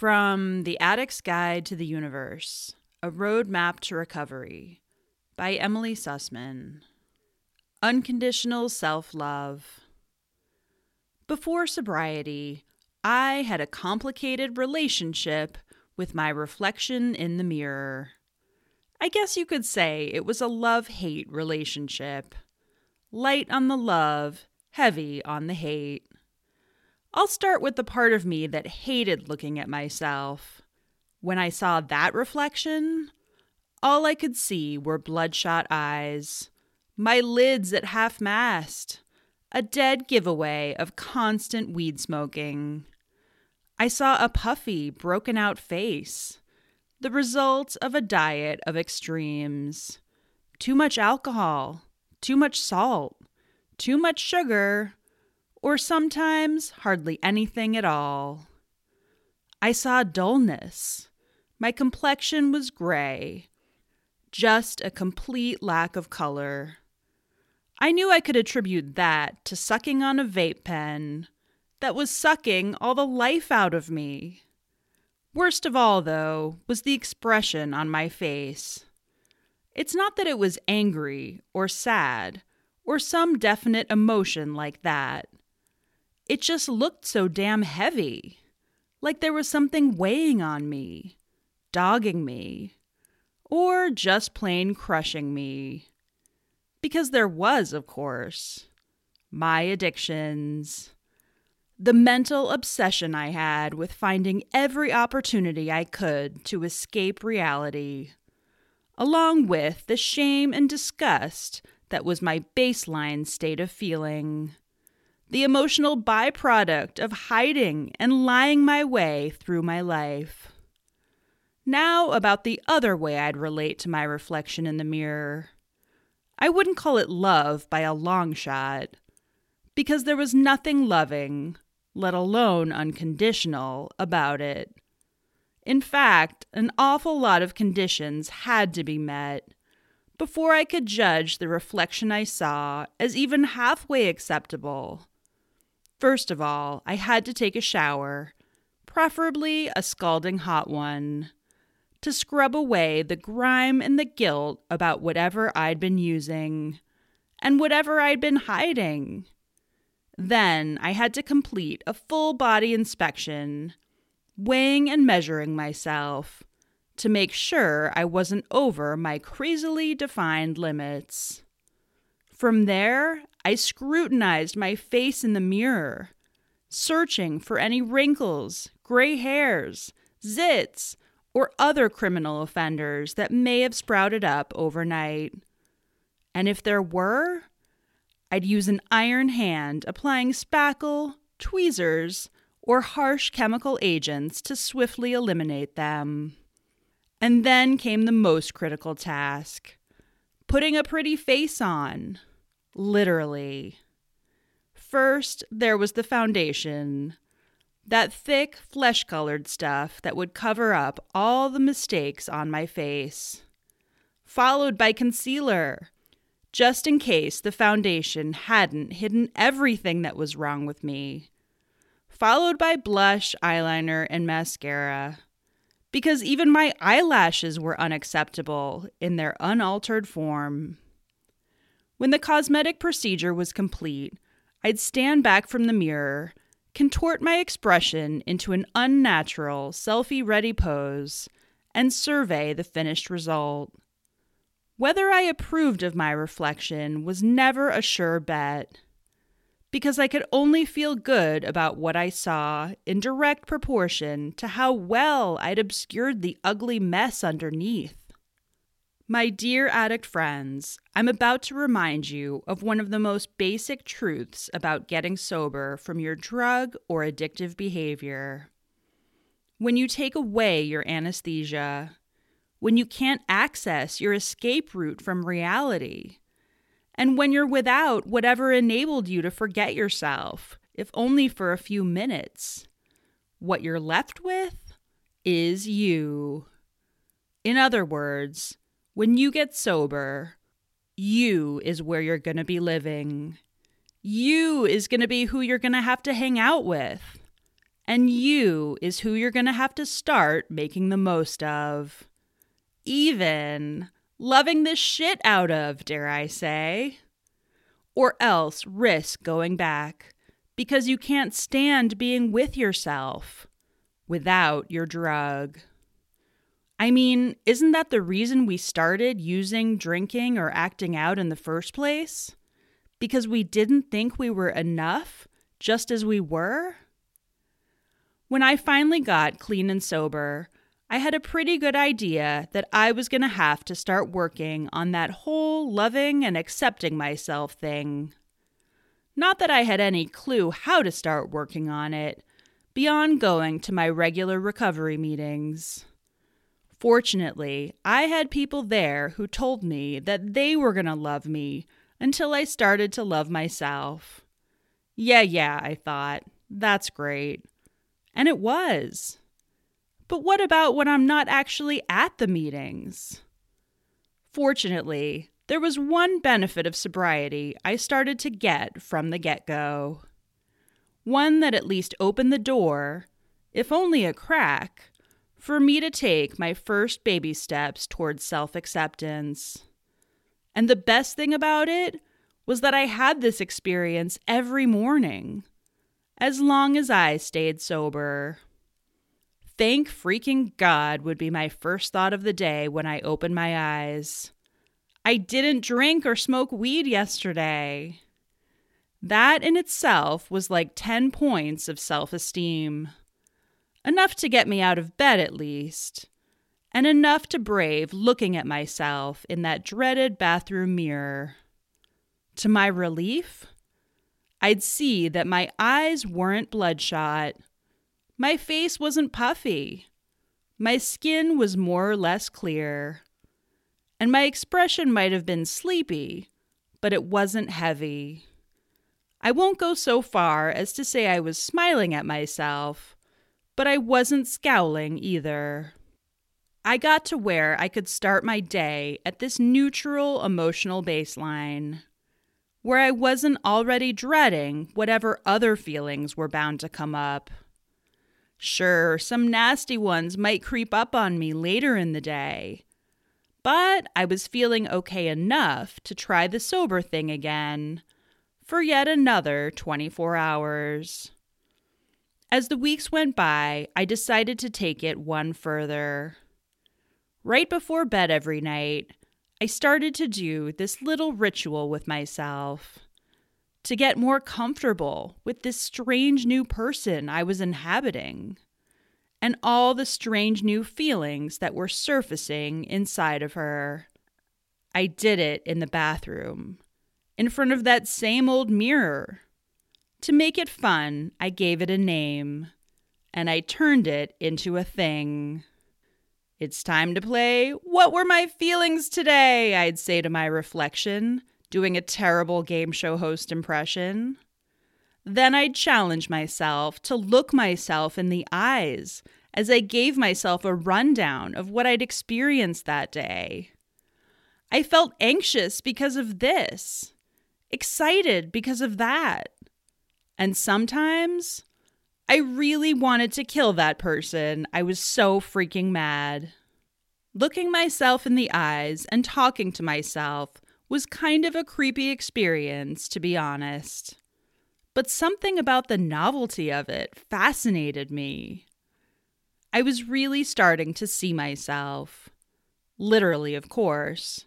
From The Addict's Guide to the Universe A Roadmap to Recovery by Emily Sussman. Unconditional Self Love. Before sobriety, I had a complicated relationship with my reflection in the mirror. I guess you could say it was a love hate relationship. Light on the love, heavy on the hate. I'll start with the part of me that hated looking at myself. When I saw that reflection, all I could see were bloodshot eyes, my lids at half mast, a dead giveaway of constant weed smoking. I saw a puffy, broken out face, the result of a diet of extremes. Too much alcohol, too much salt, too much sugar, or sometimes hardly anything at all. I saw dullness. My complexion was gray, just a complete lack of color. I knew I could attribute that to sucking on a vape pen that was sucking all the life out of me. Worst of all, though, was the expression on my face. It's not that it was angry or sad or some definite emotion like that. It just looked so damn heavy, like there was something weighing on me, dogging me, or just plain crushing me. Because there was, of course, my addictions. The mental obsession I had with finding every opportunity I could to escape reality, along with the shame and disgust that was my baseline state of feeling the emotional byproduct of hiding and lying my way through my life. Now, about the other way I'd relate to my reflection in the mirror. I wouldn't call it love by a long shot, because there was nothing loving, let alone unconditional, about it. In fact, an awful lot of conditions had to be met before I could judge the reflection I saw as even halfway acceptable. First of all, I had to take a shower, preferably a scalding hot one, to scrub away the grime and the guilt about whatever I'd been using and whatever I'd been hiding. Then I had to complete a full body inspection, weighing and measuring myself to make sure I wasn't over my crazily defined limits. From there, I scrutinized my face in the mirror, searching for any wrinkles, gray hairs, zits, or other criminal offenders that may have sprouted up overnight. And if there were, I'd use an iron hand applying spackle, tweezers, or harsh chemical agents to swiftly eliminate them. And then came the most critical task putting a pretty face on literally. First, there was the foundation, that thick, flesh colored stuff that would cover up all the mistakes on my face. Followed by concealer, just in case the foundation hadn't hidden everything that was wrong with me. Followed by blush, eyeliner, and mascara. Because even my eyelashes were unacceptable in their unaltered form. When the cosmetic procedure was complete, I'd stand back from the mirror, contort my expression into an unnatural, selfie ready pose, and survey the finished result. Whether I approved of my reflection was never a sure bet, because I could only feel good about what I saw in direct proportion to how well I'd obscured the ugly mess underneath. My dear addict friends, I'm about to remind you of one of the most basic truths about getting sober from your drug or addictive behavior. When you take away your anesthesia, when you can't access your escape route from reality, and when you're without whatever enabled you to forget yourself, if only for a few minutes, what you're left with is you. In other words, when you get sober, you is where you're going to be living. You is going to be who you're going to have to hang out with. And you is who you're going to have to start making the most of. Even loving the shit out of, dare I say. Or else risk going back because you can't stand being with yourself without your drug. I mean, isn't that the reason we started using, drinking, or acting out in the first place? Because we didn't think we were enough just as we were? When I finally got clean and sober, I had a pretty good idea that I was going to have to start working on that whole loving and accepting myself thing. Not that I had any clue how to start working on it, beyond going to my regular recovery meetings. Fortunately, I had people there who told me that they were going to love me until I started to love myself. Yeah, yeah, I thought. That's great. And it was. But what about when I'm not actually at the meetings? Fortunately, there was one benefit of sobriety I started to get from the get go. One that at least opened the door, if only a crack, for me to take my first baby steps towards self acceptance. And the best thing about it was that I had this experience every morning, as long as I stayed sober. Thank freaking God would be my first thought of the day when I opened my eyes. I didn't drink or smoke weed yesterday. That in itself was like 10 points of self esteem enough to get me out of bed at least, and enough to brave looking at myself in that dreaded bathroom mirror. To my relief, I'd see that my eyes weren't bloodshot, my face wasn't puffy, my skin was more or less clear, and my expression might have been sleepy, but it wasn't heavy. I won't go so far as to say I was smiling at myself but I wasn't scowling either. I got to where I could start my day at this neutral emotional baseline, where I wasn't already dreading whatever other feelings were bound to come up. Sure, some nasty ones might creep up on me later in the day, but I was feeling okay enough to try the sober thing again for yet another 24 hours. As the weeks went by, I decided to take it one further. Right before bed every night, I started to do this little ritual with myself to get more comfortable with this strange new person I was inhabiting and all the strange new feelings that were surfacing inside of her. I did it in the bathroom, in front of that same old mirror to make it fun, I gave it a name, and I turned it into a thing. It's time to play What Were My Feelings Today? I'd say to my reflection, doing a terrible game show host impression. Then I'd challenge myself to look myself in the eyes as I gave myself a rundown of what I'd experienced that day. I felt anxious because of this, excited because of that, and sometimes I really wanted to kill that person. I was so freaking mad. Looking myself in the eyes and talking to myself was kind of a creepy experience, to be honest. But something about the novelty of it fascinated me. I was really starting to see myself. Literally, of course.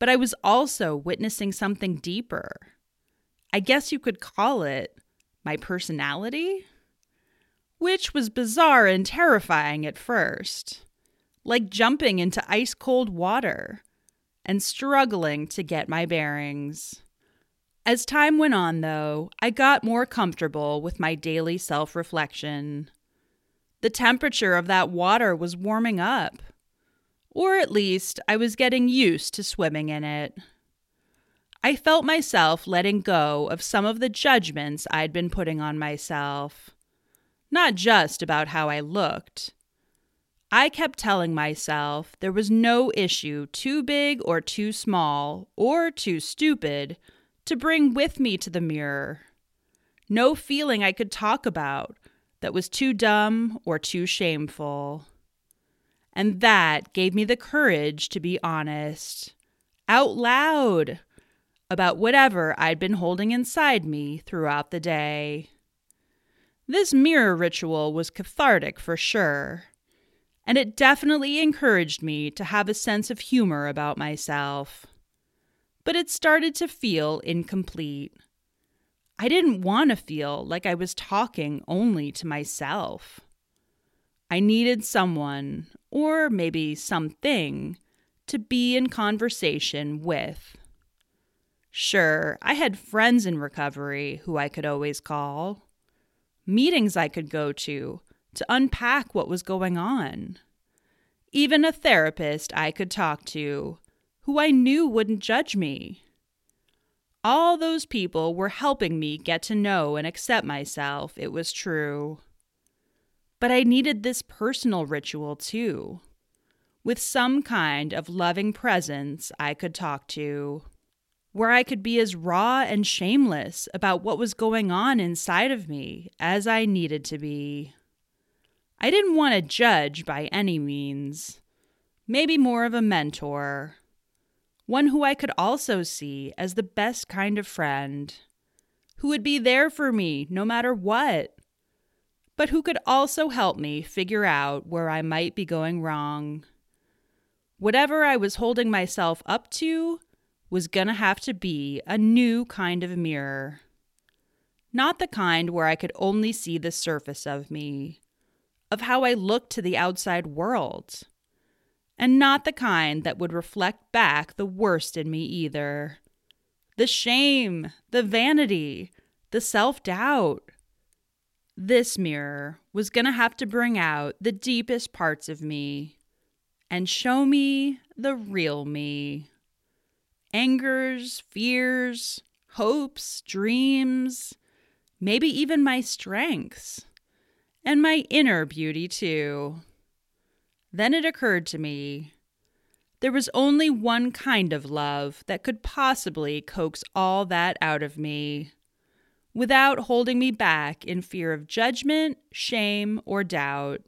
But I was also witnessing something deeper. I guess you could call it my personality, which was bizarre and terrifying at first, like jumping into ice cold water and struggling to get my bearings. As time went on, though, I got more comfortable with my daily self reflection. The temperature of that water was warming up, or at least I was getting used to swimming in it. I felt myself letting go of some of the judgments I'd been putting on myself. Not just about how I looked. I kept telling myself there was no issue too big or too small or too stupid to bring with me to the mirror. No feeling I could talk about that was too dumb or too shameful. And that gave me the courage to be honest, out loud, about whatever I'd been holding inside me throughout the day. This mirror ritual was cathartic for sure, and it definitely encouraged me to have a sense of humor about myself. But it started to feel incomplete. I didn't want to feel like I was talking only to myself. I needed someone, or maybe something, to be in conversation with. Sure, I had friends in recovery who I could always call, meetings I could go to to unpack what was going on, even a therapist I could talk to who I knew wouldn't judge me. All those people were helping me get to know and accept myself, it was true. But I needed this personal ritual too, with some kind of loving presence I could talk to, where I could be as raw and shameless about what was going on inside of me as I needed to be. I didn't want to judge by any means, maybe more of a mentor, one who I could also see as the best kind of friend, who would be there for me no matter what but who could also help me figure out where I might be going wrong. Whatever I was holding myself up to was going to have to be a new kind of mirror. Not the kind where I could only see the surface of me, of how I looked to the outside world, and not the kind that would reflect back the worst in me either. The shame, the vanity, the self doubt this mirror was going to have to bring out the deepest parts of me and show me the real me. Angers, fears, hopes, dreams, maybe even my strengths, and my inner beauty too. Then it occurred to me there was only one kind of love that could possibly coax all that out of me without holding me back in fear of judgment, shame, or doubt.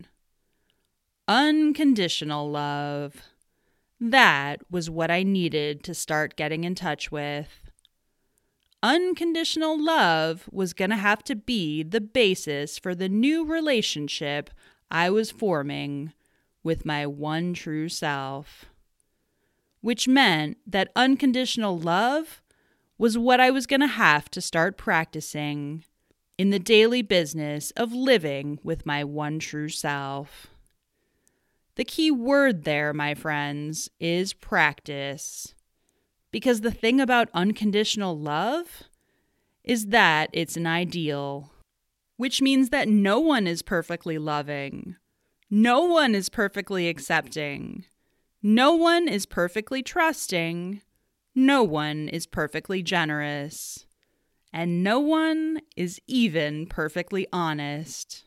Unconditional love. That was what I needed to start getting in touch with. Unconditional love was going to have to be the basis for the new relationship I was forming with my one true self. Which meant that unconditional love was what I was going to have to start practicing in the daily business of living with my one true self. The key word there, my friends, is practice. Because the thing about unconditional love is that it's an ideal, which means that no one is perfectly loving, no one is perfectly accepting, no one is perfectly trusting, no one is perfectly generous, and no one is even perfectly honest.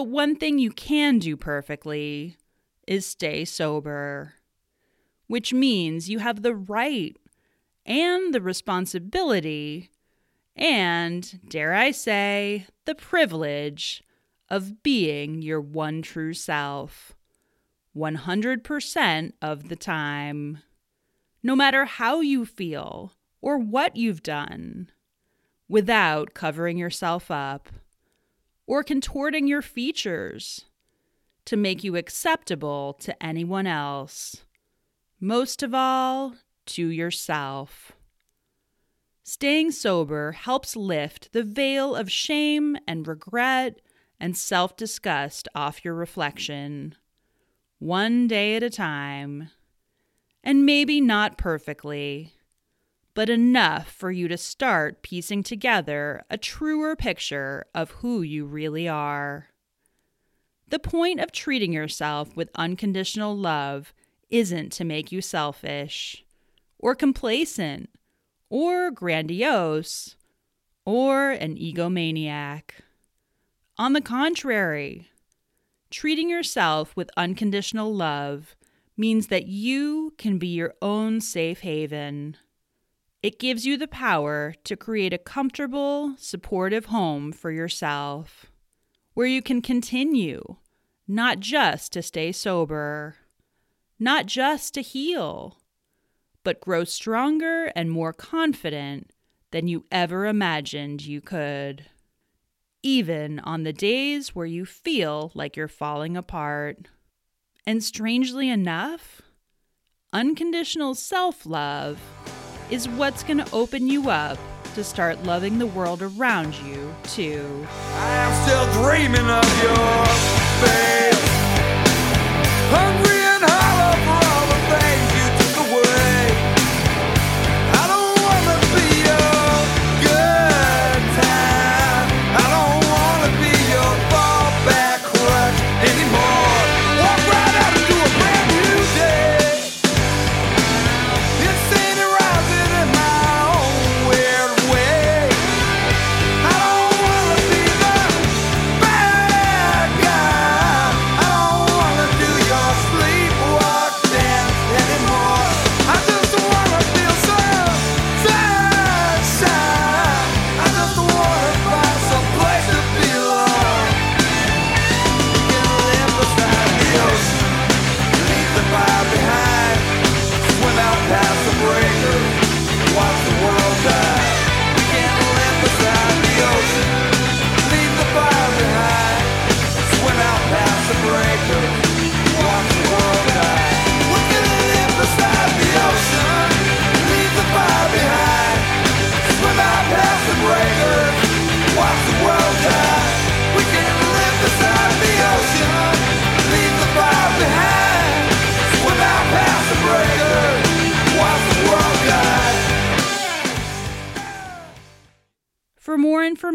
But one thing you can do perfectly is stay sober, which means you have the right and the responsibility and, dare I say, the privilege of being your one true self 100% of the time no matter how you feel or what you've done, without covering yourself up or contorting your features to make you acceptable to anyone else, most of all, to yourself. Staying sober helps lift the veil of shame and regret and self disgust off your reflection, one day at a time and maybe not perfectly, but enough for you to start piecing together a truer picture of who you really are. The point of treating yourself with unconditional love isn't to make you selfish, or complacent, or grandiose, or an egomaniac. On the contrary, treating yourself with unconditional love means that you can be your own safe haven. It gives you the power to create a comfortable, supportive home for yourself, where you can continue, not just to stay sober, not just to heal, but grow stronger and more confident than you ever imagined you could. Even on the days where you feel like you're falling apart. And strangely enough, unconditional self love is what's going to open you up to start loving the world around you, too. I am still dreaming of your face. Hungry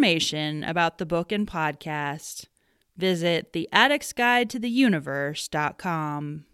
information about the book and podcast, visit the Addict's Guide to the Universe.com.